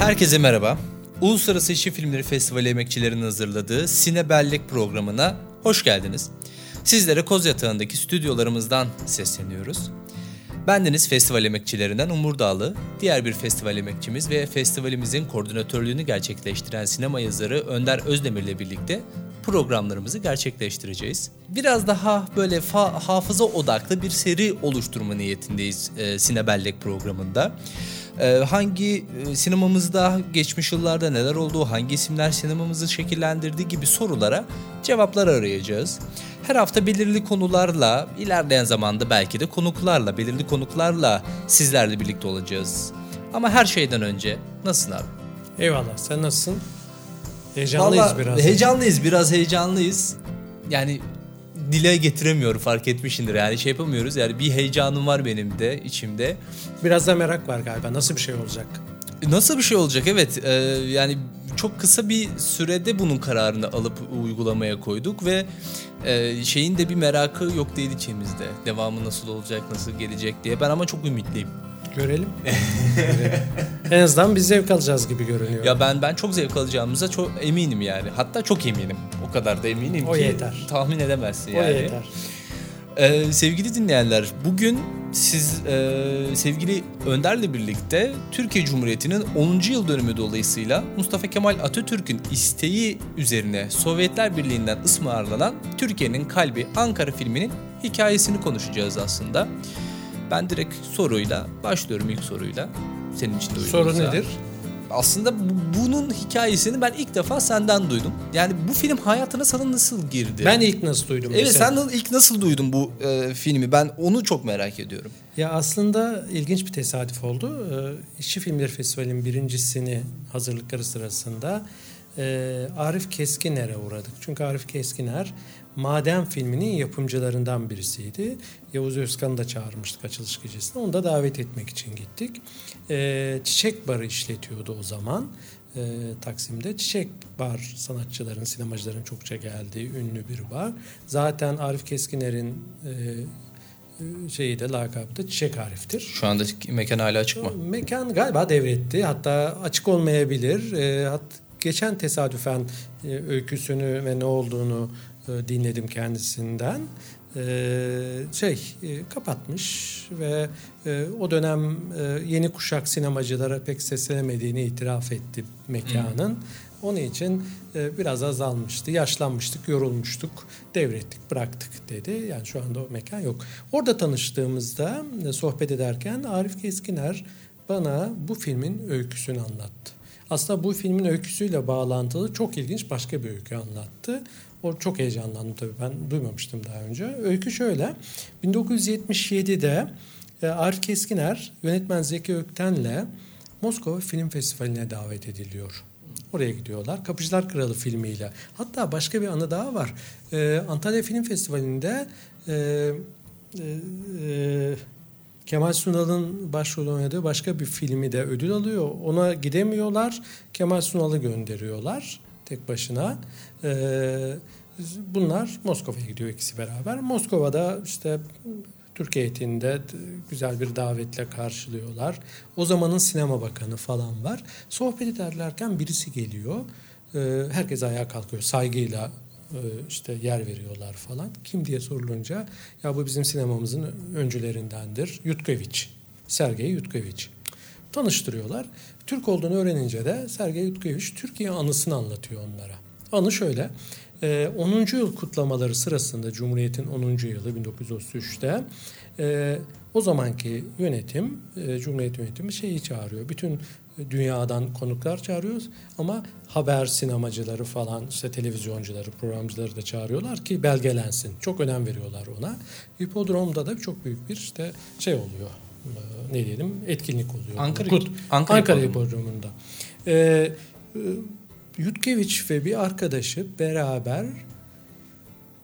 Herkese merhaba. Uluslararası İşçi Filmleri Festivali emekçilerinin hazırladığı Sine Bellek programına hoş geldiniz. Sizlere Koz Yatağı'ndaki stüdyolarımızdan sesleniyoruz. Bendeniz festival emekçilerinden Umur Dağlı, diğer bir festival emekçimiz ve festivalimizin koordinatörlüğünü gerçekleştiren sinema yazarı Önder Özdemir ile birlikte programlarımızı gerçekleştireceğiz. Biraz daha böyle fa- hafıza odaklı bir seri oluşturma niyetindeyiz e, Sinebellek programında. E, hangi e, sinemamızda geçmiş yıllarda neler oldu, hangi isimler sinemamızı şekillendirdiği gibi sorulara cevaplar arayacağız. Her hafta belirli konularla, ilerleyen zamanda belki de konuklarla, belirli konuklarla sizlerle birlikte olacağız. Ama her şeyden önce nasılsın abi? Eyvallah. Sen nasılsın? Heyecanlıyız Vallahi biraz. Heyecanlıyız, biraz heyecanlıyız. Yani dile getiremiyorum fark etmişsindir yani şey yapamıyoruz yani bir heyecanım var benim de içimde. Biraz da merak var galiba. Nasıl bir şey olacak? Nasıl bir şey olacak evet e, yani çok kısa bir sürede bunun kararını alıp uygulamaya koyduk ve e, şeyin de bir merakı yok değil içimizde. Devamı nasıl olacak, nasıl gelecek diye ben ama çok ümitliyim. Görelim. En azından biz zevk alacağız gibi görünüyor. Ya ben ben çok zevk alacağımıza çok eminim yani. Hatta çok eminim. O kadar da eminim O ki yeter. tahmin edemezsin o yani. yeter. Ee, sevgili dinleyenler, bugün siz e, sevgili Önder'le birlikte Türkiye Cumhuriyeti'nin 10. yıl dönümü dolayısıyla Mustafa Kemal Atatürk'ün isteği üzerine Sovyetler Birliği'nden ısmarlanan Türkiye'nin kalbi Ankara filminin hikayesini konuşacağız aslında. Ben direkt soruyla başlıyorum ilk soruyla. Senin için de Soru nedir? Aslında bu- bunun hikayesini ben ilk defa senden duydum. Yani bu film hayatına sana nasıl girdi? Ben ilk nasıl duydum? Evet mesela? sen ilk nasıl duydun bu e, filmi? Ben onu çok merak ediyorum. Ya aslında ilginç bir tesadüf oldu. Ee, İşçi Filmleri Festivali'nin birincisini hazırlıkları sırasında e, Arif Keskiner'e uğradık. Çünkü Arif Keskiner Maden filminin yapımcılarından birisiydi. Yavuz Özkan'ı da çağırmıştık açılış gecesine. Onu da davet etmek için gittik. Ee, Çiçek Barı işletiyordu o zaman. Ee, Taksim'de Çiçek Bar sanatçıların, sinemacıların çokça geldiği ünlü bir bar. Zaten Arif Keskiner'in e, şeyi de lakabı da Çiçek Arif'tir. Şu anda mekan hala açık mı? Mekan galiba devretti. Hatta açık olmayabilir. E, hat, geçen tesadüfen e, öyküsünü ve ne olduğunu e, dinledim kendisinden. E, şey e, kapatmış ve e, o dönem e, yeni kuşak sinemacılara pek seslenemediğini itiraf etti mekanın. Onun için e, biraz azalmıştı, yaşlanmıştık, yorulmuştuk, devrettik, bıraktık dedi. Yani şu anda o mekan yok. Orada tanıştığımızda e, sohbet ederken Arif Keskiner bana bu filmin öyküsünü anlattı. Aslında bu filmin öyküsüyle bağlantılı çok ilginç başka bir öykü anlattı. O çok heyecanlandım tabii ben duymamıştım daha önce. Öykü şöyle. 1977'de e, Arif Keskiner yönetmen Zeki Ökten'le Moskova Film Festivali'ne davet ediliyor. Oraya gidiyorlar. Kapıcılar Kralı filmiyle. Hatta başka bir anı daha var. Ee, Antalya Film Festivali'nde e, e, e, Kemal Sunal'ın başrol oynadığı başka bir filmi de ödül alıyor. Ona gidemiyorlar. Kemal Sunal'ı gönderiyorlar tek başına. Ee, bunlar Moskova'ya gidiyor ikisi beraber. Moskova'da işte Türk heyetinde güzel bir davetle karşılıyorlar. O zamanın sinema bakanı falan var. Sohbet ederlerken birisi geliyor. Ee, herkes ayağa kalkıyor saygıyla işte yer veriyorlar falan. Kim diye sorulunca ya bu bizim sinemamızın öncülerindendir. Yutkeviç. Sergey Yutkeviç. Tanıştırıyorlar. Türk olduğunu öğrenince de Sergey Yutkeviç Türkiye anısını anlatıyor onlara. Anı şöyle. e, 10. yıl kutlamaları sırasında Cumhuriyet'in 10. yılı 1933'te e, o zamanki yönetim, e, Cumhuriyet yönetimi şeyi çağırıyor. Bütün dünyadan konuklar çağırıyoruz ama haber sinemacıları falan işte televizyoncuları, programcıları da çağırıyorlar ki belgelensin. Çok önem veriyorlar ona. Hipodrom'da da çok büyük bir işte şey oluyor. e, Ne diyelim etkinlik oluyor. Ankara- Kut- Ankara Ankara, Hipodromu. Hipodromu'nda. Ee, e, Yutkeviç ve bir arkadaşı beraber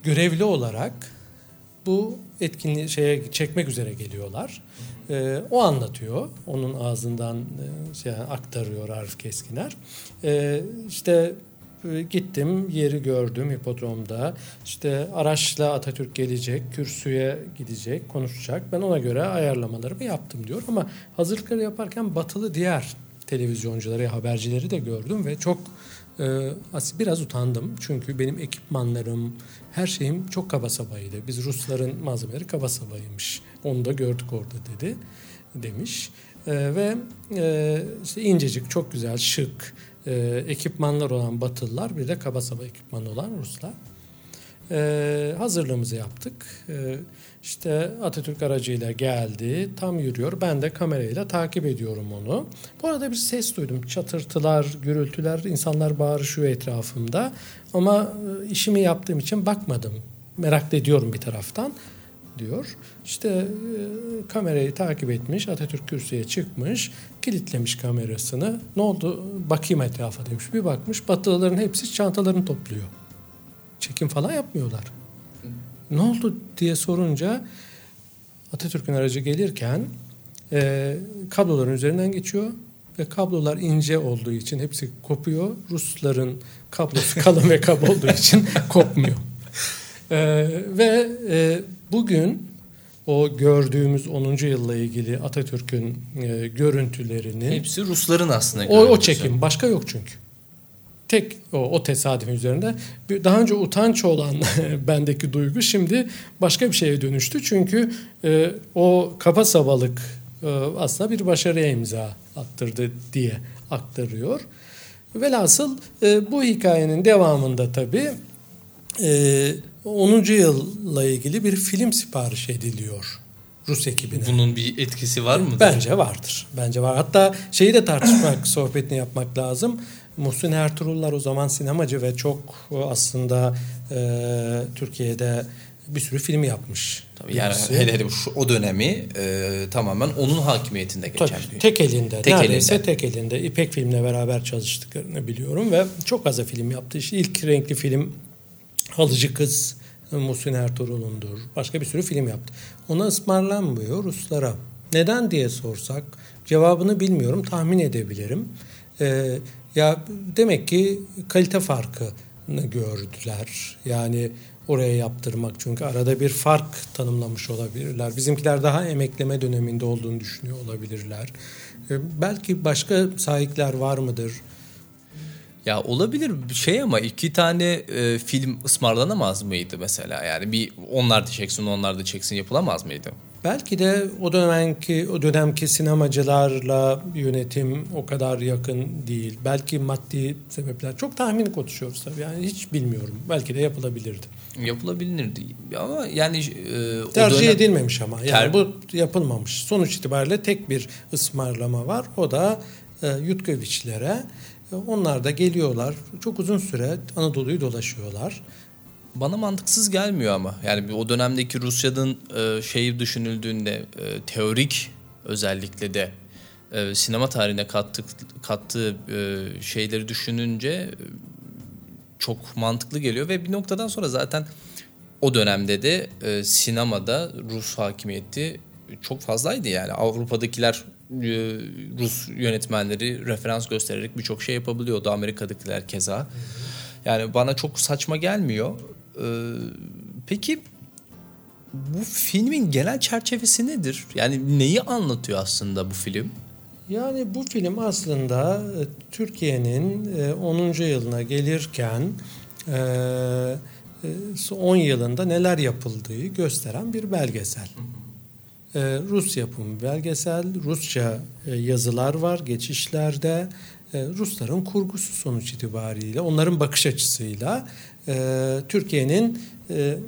görevli olarak bu etkinliği şeye çekmek üzere geliyorlar. Ee, o anlatıyor. Onun ağzından e, şey aktarıyor Arif Keskiner. Ee, işte e, gittim, yeri gördüm hipodromda. İşte araçla Atatürk gelecek, kürsüye gidecek, konuşacak. Ben ona göre ayarlamalarımı yaptım diyor. Ama hazırlıkları yaparken batılı diğer televizyoncuları, habercileri de gördüm ve çok e, biraz utandım. Çünkü benim ekipmanlarım, her şeyim çok kaba sabaydı. Biz Rusların malzemeleri kaba sabaymış. Onu da gördük orada dedi demiş. E, ve e, işte incecik, çok güzel, şık e, ekipmanlar olan Batılılar bir de kaba saba ekipmanı olan Ruslar. E, hazırlığımızı yaptık. E, işte Atatürk aracıyla geldi. Tam yürüyor. Ben de kamerayla takip ediyorum onu. Bu arada bir ses duydum. Çatırtılar, gürültüler, insanlar bağırışıyor etrafımda. Ama e, işimi yaptığım için bakmadım. Merak ediyorum bir taraftan diyor. İşte e, kamerayı takip etmiş, Atatürk kürsüye çıkmış, kilitlemiş kamerasını. Ne oldu? Bakayım etrafa demiş. Bir bakmış, Batılıların hepsi çantalarını topluyor. Çekim falan yapmıyorlar. Ne oldu diye sorunca Atatürk'ün aracı gelirken e, kabloların üzerinden geçiyor ve kablolar ince olduğu için hepsi kopuyor. Rusların kablosu kalın ve kaba olduğu için kopmuyor. E, ve e, bugün o gördüğümüz 10. yılla ilgili Atatürk'ün e, görüntülerini hepsi Rusların aslında. O, o çekim başka yok çünkü tek o, o tesadüfün üzerinde daha önce utanç olan bendeki duygu şimdi başka bir şeye dönüştü. Çünkü e, o kaba sabalık e, aslında bir başarıya imza attırdı diye aktarıyor. Velhasıl e, bu hikayenin devamında tabii e, 10. yılla ilgili bir film sipariş ediliyor. Rus ekibine. Bunun bir etkisi var mı? Bence vardır. Bence var. Hatta şeyi de tartışmak, sohbetini yapmak lazım. Muhsin Ertuğrullar o zaman sinemacı ve çok aslında e, Türkiye'de bir sürü film yapmış. Tabii yani hele hele şu o dönemi e, tamamen onun hakimiyetinde geçen Tabii, bir. Tek elinde. Tek neredeyse elinde. tek elinde. İpek filmle beraber çalıştıklarını biliyorum ve çok fazla film yaptı. İşte ilk renkli film Halıcı Kız Muhsin Ertuğrul'undur. Başka bir sürü film yaptı. Ona ısmarlanmıyor Ruslara. Neden diye sorsak cevabını bilmiyorum tahmin edebilirim. Ee, ya demek ki kalite farkını gördüler. Yani oraya yaptırmak çünkü arada bir fark tanımlamış olabilirler. Bizimkiler daha emekleme döneminde olduğunu düşünüyor olabilirler. Ee, belki başka sahipler var mıdır? Ya olabilir şey ama iki tane e, film ısmarlanamaz mıydı mesela? Yani bir onlar da çeksin onlar da çeksin yapılamaz mıydı? Belki de o dönemki o dönemki sinemacılarla yönetim o kadar yakın değil. Belki maddi sebepler. Çok tahmini konuşuyoruz tabii. Yani hiç bilmiyorum. Belki de yapılabilirdi. Yapılabilirdi. Ama yani e, tercih dönem... edilmemiş ama. Yani Ter... bu yapılmamış. Sonuç itibariyle tek bir ısmarlama var. O da e, Yutkoviçlere. Onlar da geliyorlar. Çok uzun süre Anadolu'yu dolaşıyorlar bana mantıksız gelmiyor ama. Yani o dönemdeki Rusya'nın e, şeyi düşünüldüğünde e, teorik özellikle de e, sinema tarihine kattık, kattığı şeyleri düşününce çok mantıklı geliyor ve bir noktadan sonra zaten o dönemde de sinemada Rus hakimiyeti çok fazlaydı yani Avrupa'dakiler Rus yönetmenleri referans göstererek birçok şey yapabiliyordu Amerika'dakiler keza. Yani bana çok saçma gelmiyor. Ee, peki bu filmin genel çerçevesi nedir? Yani neyi anlatıyor aslında bu film? Yani bu film aslında e, Türkiye'nin 10. E, yılına gelirken 10 e, yılında neler yapıldığı gösteren bir belgesel. Rus yapımı belgesel, Rusça yazılar var geçişlerde. Rusların kurgusu sonuç itibariyle, onların bakış açısıyla e, Türkiye'nin e,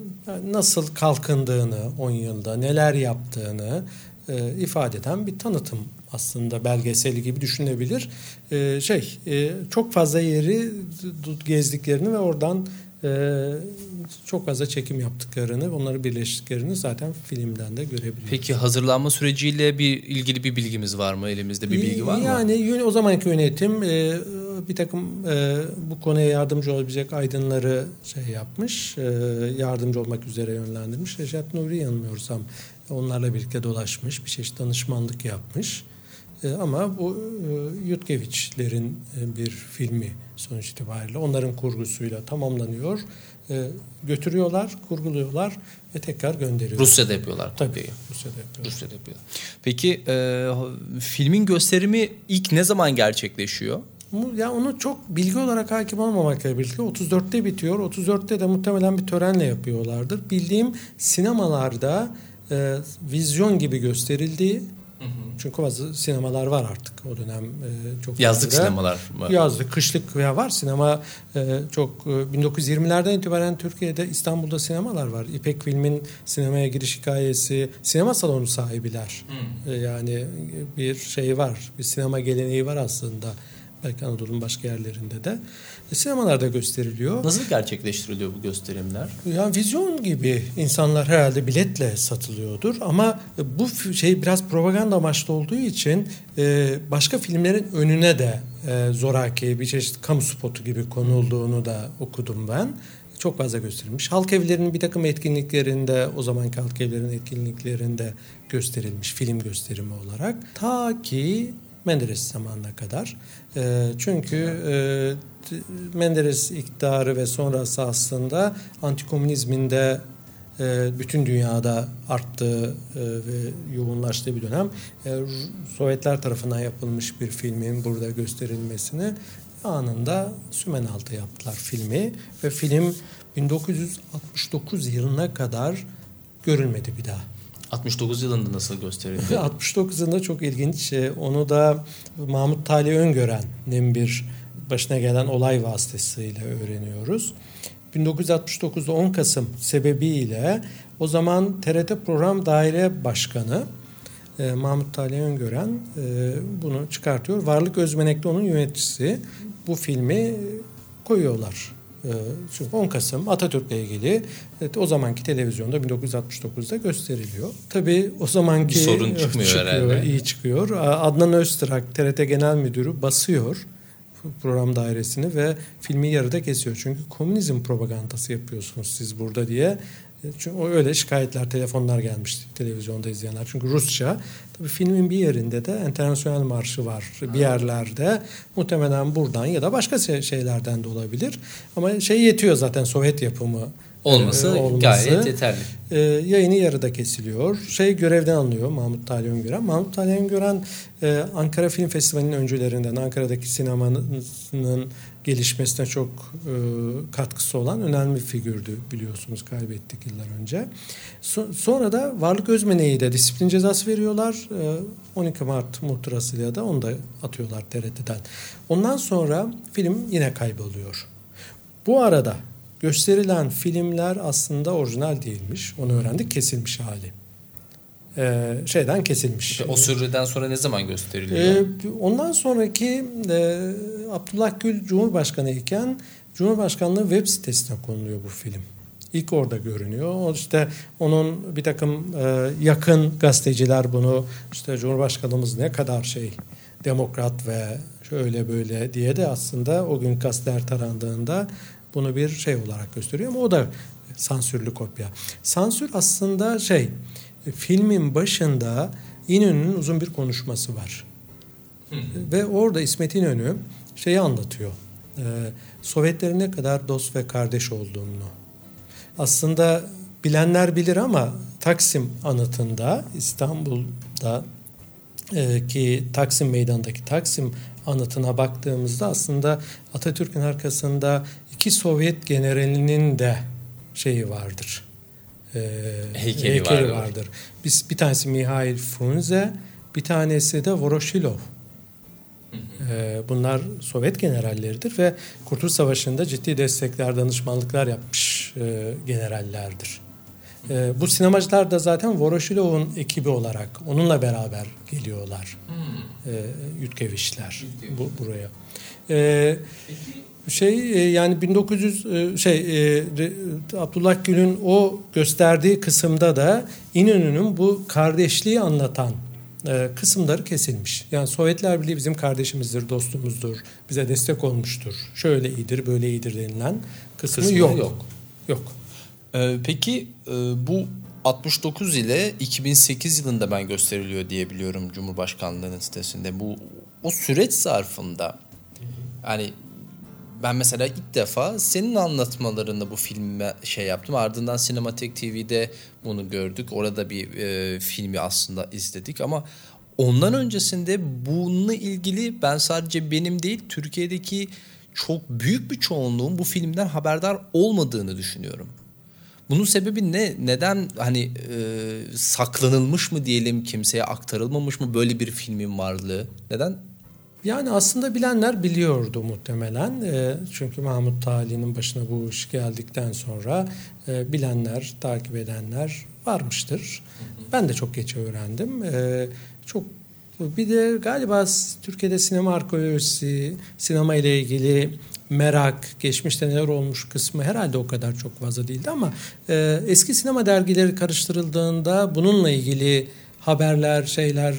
nasıl kalkındığını 10 yılda neler yaptığını e, ifade eden bir tanıtım aslında belgeseli gibi düşünebilir. E, şey e, çok fazla yeri gezdiklerini ve oradan e, çok fazla çekim yaptıklarını, onları birleştiklerini zaten filmden de görebiliyoruz. Peki hazırlanma süreciyle bir ilgili bir bilgimiz var mı? Elimizde bir bilgi var mı? Yani o zamanki yönetim e, bir takım e, bu konuya yardımcı olabilecek aydınları şey yapmış, e, yardımcı olmak üzere yönlendirmiş. Reşat Nuri yanılmıyorsam onlarla birlikte dolaşmış, bir çeşit danışmanlık yapmış. E, ama bu e, Yutkeviçlerin e, bir filmi sonuç itibariyle. Onların kurgusuyla tamamlanıyor. E, götürüyorlar, kurguluyorlar ve tekrar gönderiyorlar. Rusya'da yapıyorlar. Tabii. Rusya'da yapıyorlar. Rusya'da yapıyorlar. Peki e, filmin gösterimi ilk ne zaman gerçekleşiyor? Ya onu çok bilgi olarak hakim olmamakla birlikte 34'te bitiyor. 34'te de muhtemelen bir törenle yapıyorlardır. Bildiğim sinemalarda e, vizyon gibi gösterildiği çünkü bazı sinemalar var artık o dönem e, çok Yazlık fazla. sinemalar mı? Yazlık, kışlık veya var sinema e, çok e, 1920'lerden itibaren Türkiye'de İstanbul'da sinemalar var. İpek Film'in sinemaya giriş hikayesi, sinema salonu sahibiler. E, yani bir şey var, bir sinema geleneği var aslında. Belki Anadolu'nun başka yerlerinde de. E, sinemalarda gösteriliyor. Nasıl gerçekleştiriliyor bu gösterimler? Yani vizyon gibi insanlar herhalde biletle satılıyordur ama bu f- şey biraz propaganda amaçlı olduğu için e, başka filmlerin önüne de e, zoraki bir çeşit kamu spotu gibi konulduğunu da okudum ben. Çok fazla gösterilmiş. Halk evlerinin bir takım etkinliklerinde, o zamanki halk evlerinin etkinliklerinde gösterilmiş film gösterimi olarak. Ta ki Menderes zamanına kadar. E, çünkü e, Menderes iktidarı ve sonrası aslında antikomünizmin de e, bütün dünyada arttığı e, ve yoğunlaştığı bir dönem. E, Sovyetler tarafından yapılmış bir filmin burada gösterilmesini anında sümen altı yaptılar filmi ve film 1969 yılına kadar görülmedi bir daha. 69 yılında nasıl gösterildi? 69 yılında çok ilginç. Ee, Onu da Mahmut Tali Öngören'in bir başına gelen olay vasıtasıyla öğreniyoruz. 1969'da 10 Kasım sebebiyle o zaman TRT Program Daire Başkanı e, Mahmut Tali Öngören e, bunu çıkartıyor. Varlık Özmenek'te onun yöneticisi. Bu filmi koyuyorlar. E, Çünkü 10 Kasım Atatürk'le ilgili evet, o zamanki televizyonda 1969'da gösteriliyor. Tabii o zamanki Bir sorun çıkmıyor herhalde. iyi çıkıyor. Adnan Öztürk TRT Genel Müdürü basıyor program dairesini ve filmi yarıda kesiyor. Çünkü komünizm propagandası yapıyorsunuz siz burada diye. Çünkü o öyle şikayetler, telefonlar gelmişti televizyonda izleyenler. Çünkü Rusça. Tabii filmin bir yerinde de internasyonel marşı var. Bir yerlerde muhtemelen buradan ya da başka şey- şeylerden de olabilir. Ama şey yetiyor zaten Sovyet yapımı Olması, e, olması. gayet yeterli. E, yayını yarıda kesiliyor. Şey görevden alınıyor Mahmut Talih Öngören. Mahmut Talih Öngören e, Ankara Film Festivali'nin öncülerinden Ankara'daki sinemanın gelişmesine çok e, katkısı olan önemli bir figürdü biliyorsunuz kaybettik yıllar önce. So- sonra da Varlık Özmene'yi de disiplin cezası veriyorlar. E, 12 Mart muhtırasıyla da onu da atıyorlar TRT'den. Ondan sonra film yine kayboluyor. Bu arada gösterilen filmler aslında orijinal değilmiş. Onu öğrendik kesilmiş hali. Ee, şeyden kesilmiş. O süreden sonra ne zaman gösteriliyor? Ee, ondan sonraki e, Abdullah Gül Cumhurbaşkanı iken Cumhurbaşkanlığı web sitesine konuluyor bu film. İlk orada görünüyor. O işte onun bir takım e, yakın gazeteciler bunu işte Cumhurbaşkanımız ne kadar şey demokrat ve şöyle böyle diye de aslında o gün gazeteler tarandığında bunu bir şey olarak gösteriyor ama o da sansürlü kopya. Sansür aslında şey filmin başında İnönü'nün uzun bir konuşması var. Ve orada İsmet İnönü şeyi anlatıyor. Ee, Sovyetlerin ne kadar dost ve kardeş olduğunu. Aslında bilenler bilir ama Taksim anıtında İstanbul'da e, ki Taksim Meydanı'ndaki Taksim anıtına baktığımızda aslında Atatürk'ün arkasında iki Sovyet generalinin de şeyi vardır. E, Heykeli vardır. vardır. Biz bir tanesi Mihail Frunze, bir tanesi de Voroshilov. E, bunlar Sovyet generalleridir ve Kurtuluş Savaşı'nda ciddi destekler, danışmanlıklar yapmış e, generallerdir. E, bu sinemacılar da zaten Voroshilov'un ekibi olarak onunla beraber geliyorlar. E, Yutkeviçler bu, buraya. E, şey e, yani 1900 e, şey e, Abdullah Gül'ün o gösterdiği kısımda da İnönü'nün bu kardeşliği anlatan kısımları kesilmiş. Yani Sovyetler Birliği bizim kardeşimizdir, dostumuzdur, bize destek olmuştur. Şöyle iyidir, böyle iyidir denilen kısmı, Kısmı yok. yok. Yok. Ee, peki e, bu 69 ile 2008 yılında ben gösteriliyor diye biliyorum Cumhurbaşkanlığının sitesinde. Bu o süreç zarfında yani ben mesela ilk defa senin anlatmalarında bu filme şey yaptım. Ardından Sinematek TV'de bunu gördük. Orada bir e, filmi aslında izledik ama ondan öncesinde bununla ilgili ben sadece benim değil Türkiye'deki çok büyük bir çoğunluğun bu filmden haberdar olmadığını düşünüyorum. Bunun sebebi ne? Neden hani e, saklanılmış mı diyelim kimseye aktarılmamış mı böyle bir filmin varlığı? Neden? Yani aslında bilenler biliyordu muhtemelen. E, çünkü Mahmut Tali'nin başına bu iş geldikten sonra e, bilenler, takip edenler varmıştır. Ben de çok geç öğrendim. E, çok bir de galiba Türkiye'de sinema arkeolojisi, sinema ile ilgili merak, geçmişte neler olmuş kısmı herhalde o kadar çok fazla değildi ama e, eski sinema dergileri karıştırıldığında bununla ilgili haberler, şeyler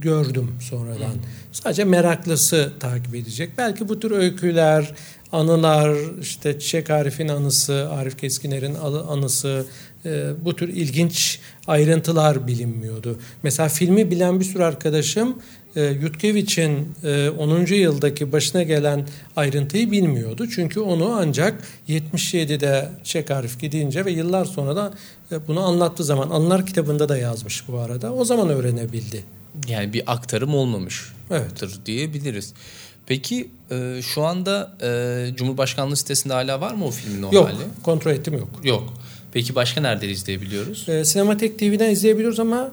gördüm sonradan. Hmm. Sadece meraklısı takip edecek. Belki bu tür öyküler, anılar, işte Çiçek Arif'in anısı, Arif Keskiner'in anısı, e, bu tür ilginç ayrıntılar bilinmiyordu. Mesela filmi bilen bir sürü arkadaşım e, Yutkevich'in e, 10. yıldaki başına gelen ayrıntıyı bilmiyordu. Çünkü onu ancak 77'de Çek Arif gidince ve yıllar sonra da e, bunu anlattığı zaman Anılar kitabında da yazmış bu arada. O zaman öğrenebildi. Yani bir aktarım olmamış evet. diyebiliriz. Peki e, şu anda e, Cumhurbaşkanlığı sitesinde hala var mı o filmin o yok, hali? Yok, kontrol ettim yok. Yok. Peki başka nerede izleyebiliyoruz? E, Sinematek TV'den izleyebiliyoruz ama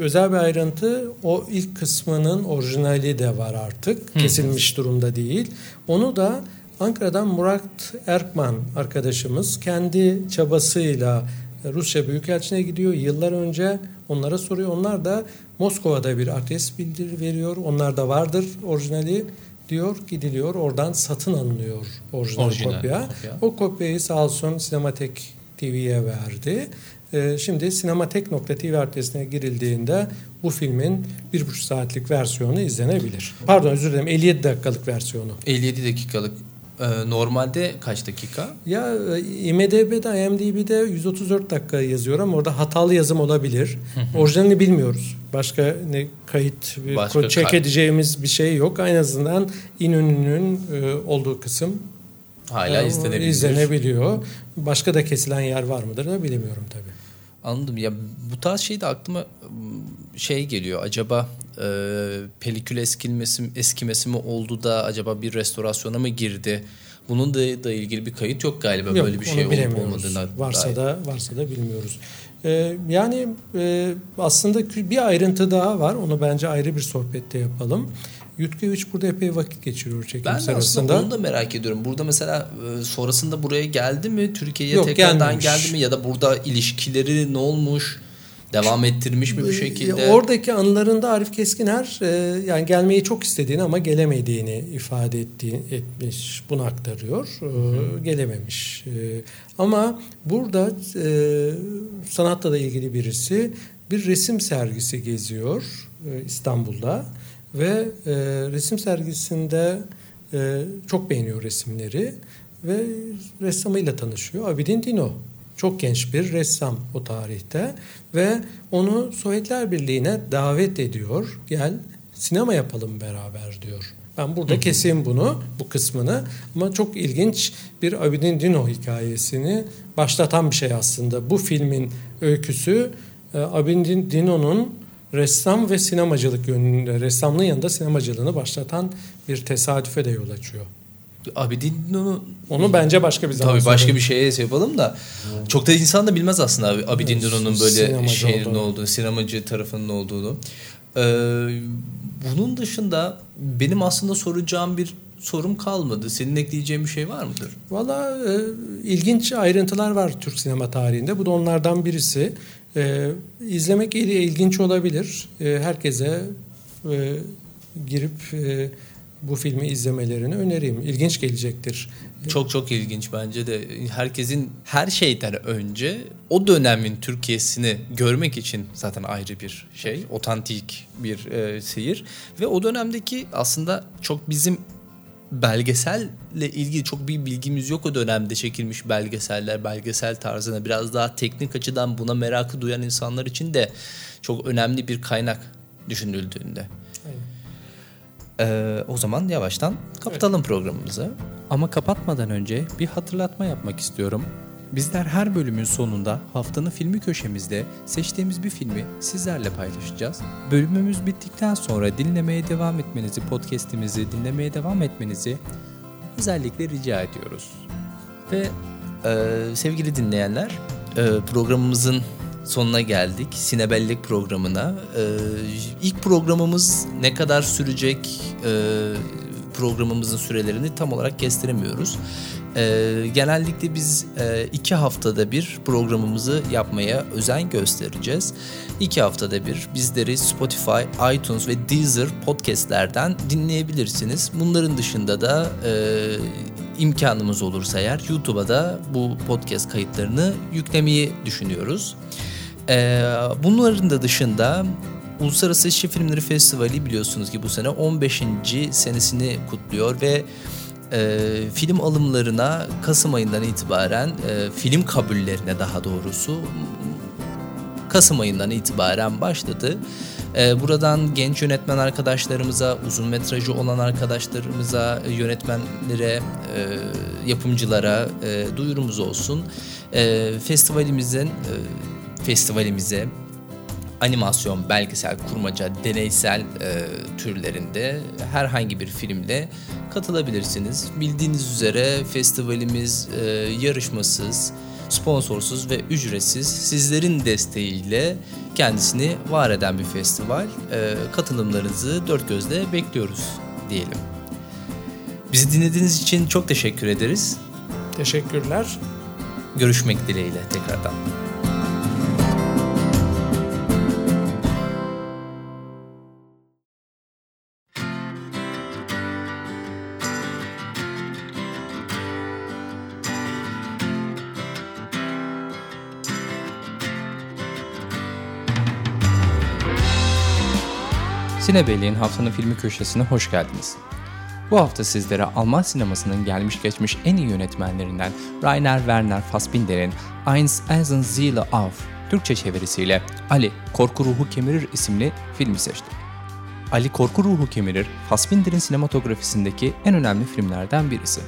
özel bir ayrıntı o ilk kısmının orijinali de var artık. Hı. Kesilmiş durumda değil. Onu da Ankara'dan Murat Erkman arkadaşımız kendi çabasıyla Rusya Büyükelçiliğine gidiyor. Yıllar önce onlara soruyor. Onlar da Moskova'da bir adres bildiri veriyor. Onlar da vardır orijinali diyor gidiliyor oradan satın alınıyor orijinal, orijinal kopya. kopya. O kopyayı sağ olsun Sinematek TV'ye verdi. Ee, şimdi sinematek.tv adresine girildiğinde bu filmin bir buçuk saatlik versiyonu izlenebilir. Pardon özür dilerim 57 dakikalık versiyonu. 57 dakikalık ee, normalde kaç dakika? Ya IMDB'de, IMDb'de 134 dakika yazıyor ama orada hatalı yazım olabilir. Orijinalini bilmiyoruz. Başka ne kayıt, Başka kay- edeceğimiz bir şey yok. En azından İnönü'nün e, olduğu kısım hala izlenebiliyor. izlenebiliyor. Başka da kesilen yer var mıdır da bilemiyorum tabii. Anladım. Ya bu tarz şey de aklıma şey geliyor. Acaba e, pelikül eskilmesi, eskimesi mi oldu da acaba bir restorasyona mı girdi? Bunun da, da ilgili bir kayıt yok galiba yok, böyle bir şey olup olmadığına. Varsa dair. da varsa da bilmiyoruz. Ee, yani e, aslında bir ayrıntı daha var. Onu bence ayrı bir sohbette yapalım. Yutkeviç burada epey vakit geçiriyor çekim ben sırasında. Ben onu da merak ediyorum. Burada mesela e, sonrasında buraya geldi mi? Türkiye'ye tekrardan gelmemiş. geldi mi? Ya da burada ilişkileri ne olmuş? Devam ettirmiş mi bir şekilde? Oradaki anılarında Arif Keskiner e, yani gelmeyi çok istediğini ama gelemediğini ifade ettiği, etmiş. Bunu aktarıyor. E, gelememiş. E, ama burada e, sanatla da ilgili birisi bir resim sergisi geziyor e, İstanbul'da ve e, resim sergisinde e, çok beğeniyor resimleri ve ressamıyla tanışıyor. Abidin Dino çok genç bir ressam o tarihte ve onu Sovyetler Birliği'ne davet ediyor. Gel sinema yapalım beraber diyor. Ben burada keseyim bunu, bu kısmını. Ama çok ilginç bir Abidin Dino hikayesini başlatan bir şey aslında. Bu filmin öyküsü e, Abidin Dino'nun ressam ve sinemacılık yönünde, ressamlığın yanında sinemacılığını başlatan bir tesadüfe de yol açıyor. Abidin onu onu bence başka bir zaman Tabii başka bir şeye şey yapalım da hmm. çok da insan da bilmez aslında abi Abidin evet, Duno'nun böyle şeyin olduğunu. olduğunu, sinemacı tarafının olduğunu. Ee, bunun dışında benim aslında soracağım bir sorum kalmadı. Senin ekleyeceğin bir şey var mıdır? Valla e, ilginç ayrıntılar var Türk sinema tarihinde. Bu da onlardan birisi. E, izlemek ilginç olabilir. E, herkese e, girip e, bu filmi izlemelerini önereyim. İlginç gelecektir. Çok çok ilginç bence de. Herkesin her şeyden önce o dönemin Türkiye'sini görmek için zaten ayrı bir şey. Otantik bir e, seyir. Ve o dönemdeki aslında çok bizim belgeselle ilgili çok bir bilgimiz yok o dönemde çekilmiş belgeseller, belgesel tarzına biraz daha teknik açıdan buna merakı duyan insanlar için de çok önemli bir kaynak düşünüldüğünde. Ee, o zaman yavaştan kapatalım evet. programımızı. Ama kapatmadan önce bir hatırlatma yapmak istiyorum. Bizler her bölümün sonunda haftanın filmi köşemizde seçtiğimiz bir filmi sizlerle paylaşacağız. Bölümümüz bittikten sonra dinlemeye devam etmenizi, podcast'imizi dinlemeye devam etmenizi özellikle rica ediyoruz. Ve e, sevgili dinleyenler, e, programımızın sonuna geldik. Sinebellik programına. E, ilk programımız ne kadar sürecek e, programımızın sürelerini tam olarak kestiremiyoruz. E, genellikle biz e, iki haftada bir programımızı yapmaya özen göstereceğiz. İki haftada bir bizleri Spotify, iTunes ve Deezer podcastlerden dinleyebilirsiniz. Bunların dışında da e, imkanımız olursa eğer YouTube'a da bu podcast kayıtlarını yüklemeyi düşünüyoruz. E, bunların da dışında Uluslararası İşçi Filmleri Festivali biliyorsunuz ki bu sene 15. senesini kutluyor ve e, film alımlarına Kasım ayından itibaren e, film kabullerine daha doğrusu Kasım ayından itibaren başladı. E, buradan genç yönetmen arkadaşlarımıza, uzun metrajı olan arkadaşlarımıza, yönetmenlere, e, yapımcılara e, duyurumuz olsun. E, festivalimizin e, festivalimize animasyon, belgesel, kurmaca, deneysel e, türlerinde herhangi bir filmle katılabilirsiniz. Bildiğiniz üzere festivalimiz e, yarışmasız, sponsorsuz ve ücretsiz sizlerin desteğiyle kendisini var eden bir festival. E, katılımlarınızı dört gözle bekliyoruz diyelim. Bizi dinlediğiniz için çok teşekkür ederiz. Teşekkürler. Görüşmek dileğiyle tekrardan. Sinebelliğin haftanın filmi köşesine hoş geldiniz. Bu hafta sizlere Alman sinemasının gelmiş geçmiş en iyi yönetmenlerinden Rainer Werner Fassbinder'in Eins Eisen Ziele auf Türkçe çevirisiyle Ali Korku Ruhu Kemirir isimli filmi seçtim. Ali Korku Ruhu Kemirir, Fassbinder'in sinematografisindeki en önemli filmlerden birisi.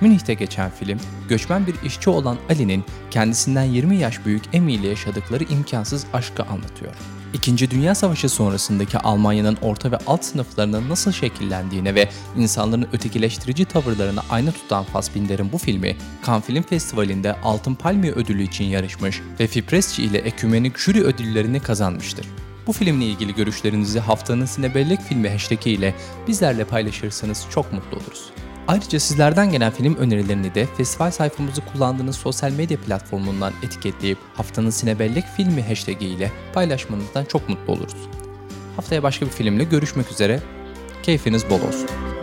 Münih'te geçen film, göçmen bir işçi olan Ali'nin kendisinden 20 yaş büyük Amy ile yaşadıkları imkansız aşkı anlatıyor. İkinci Dünya Savaşı sonrasındaki Almanya'nın orta ve alt sınıflarının nasıl şekillendiğine ve insanların ötekileştirici tavırlarını ayna tutan Fassbinder'in bu filmi, Cannes Film Festivali'nde Altın Palmiye ödülü için yarışmış ve Fipresci ile Ekümenik jüri ödüllerini kazanmıştır. Bu filmle ilgili görüşlerinizi haftanın Sinebellek filmi hashtag ile bizlerle paylaşırsanız çok mutlu oluruz. Ayrıca sizlerden gelen film önerilerini de festival sayfamızı kullandığınız sosyal medya platformundan etiketleyip haftanın Sinebellek filmi hashtag ile paylaşmanızdan çok mutlu oluruz. Haftaya başka bir filmle görüşmek üzere. Keyfiniz bol olsun.